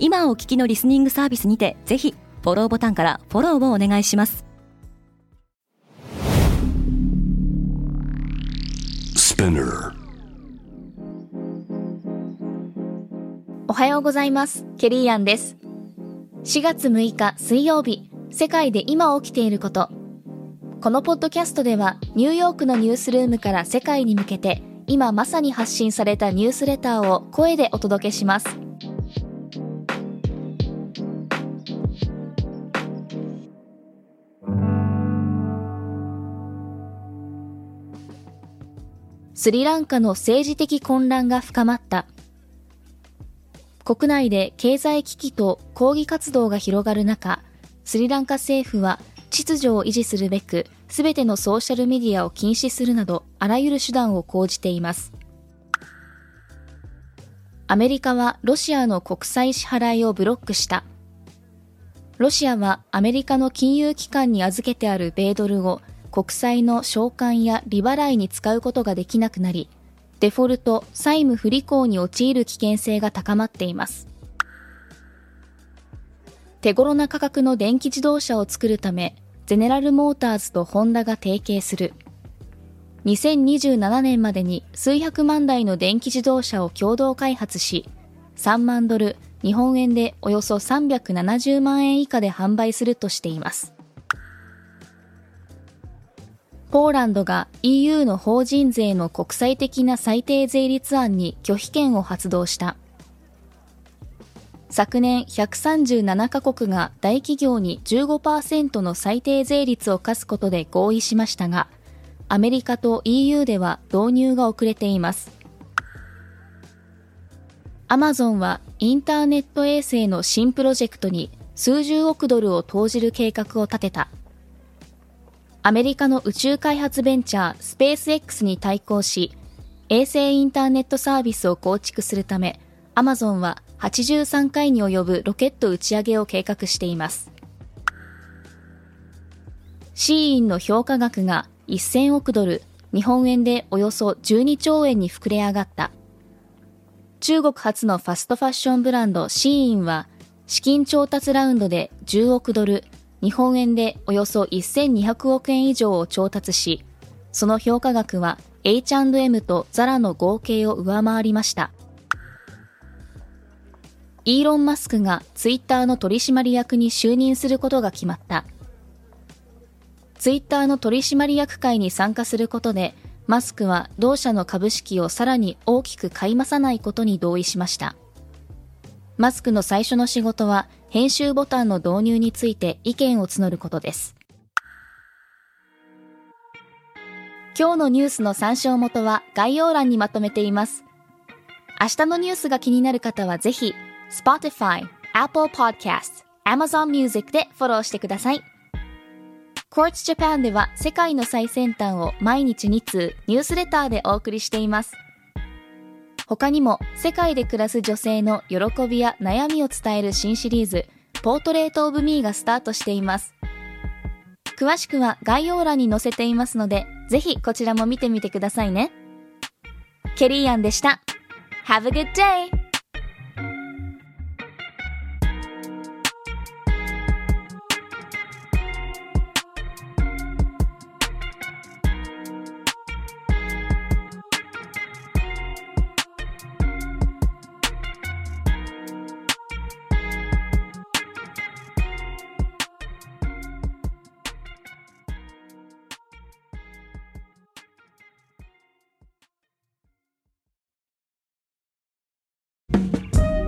今お聞きのリスニングサービスにてぜひフォローボタンからフォローをお願いします。おはようございます。ケリーアンです。4月6日水曜日。世界で今起きていること。このポッドキャストではニューヨークのニュースルームから世界に向けて今まさに発信されたニュースレターを声でお届けしますスリランカの政治的混乱が深まった。国内で経済危機と抗議活動が広がる中スリランカ政府は秩序を維持するべくすべてのソーシャルメディアを禁止するなどあらゆる手段を講じています。アメリカはロシアの国際支払いをブロックした。ロシアはアメリカの金融機関に預けてある米ドルを国債の償還や利払いに使うことができなくなり、デフォルト・債務不履行に陥る危険性が高まっています。手頃な価格の電気自動車を作るため、ゼネラルモーターズとホンダが提携する。2027年までに数百万台の電気自動車を共同開発し、3万ドル、日本円でおよそ370万円以下で販売するとしています。ポーランドが EU の法人税の国際的な最低税率案に拒否権を発動した。昨年137カ国が大企業に15%の最低税率を課すことで合意しましたが、アメリカと EU では導入が遅れています。アマゾンはインターネット衛星の新プロジェクトに数十億ドルを投じる計画を立てた。アメリカの宇宙開発ベンチャースペース X に対抗し、衛星インターネットサービスを構築するため、アマゾンは83回に及ぶロケット打ち上げを計画しています。シーインの評価額が1000億ドル、日本円でおよそ12兆円に膨れ上がった。中国初のファストファッションブランドシーインは、資金調達ラウンドで10億ドル、日本円でおよそ1200億円以上を調達し、その評価額は H&M とザラの合計を上回りました。イーロン・マスクがツイッターの取締役に就任することが決まった。ツイッターの取締役会に参加することで、マスクは同社の株式をさらに大きく買い増さないことに同意しました。マスクの最初の仕事は編集ボタンの導入について意見を募ることです。今日のニュースの参照元は概要欄にまとめています。明日のニュースが気になる方はぜひ、Spotify、Apple Podcast、Amazon Music でフォローしてください。Quartz Japan では世界の最先端を毎日2通ニュースレターでお送りしています。他にも世界で暮らす女性の喜びや悩みを伝える新シリーズ、ポートレートオブミーがスタートしています。詳しくは概要欄に載せていますので、ぜひこちらも見てみてくださいね。ケリーアンでした。Have a good day!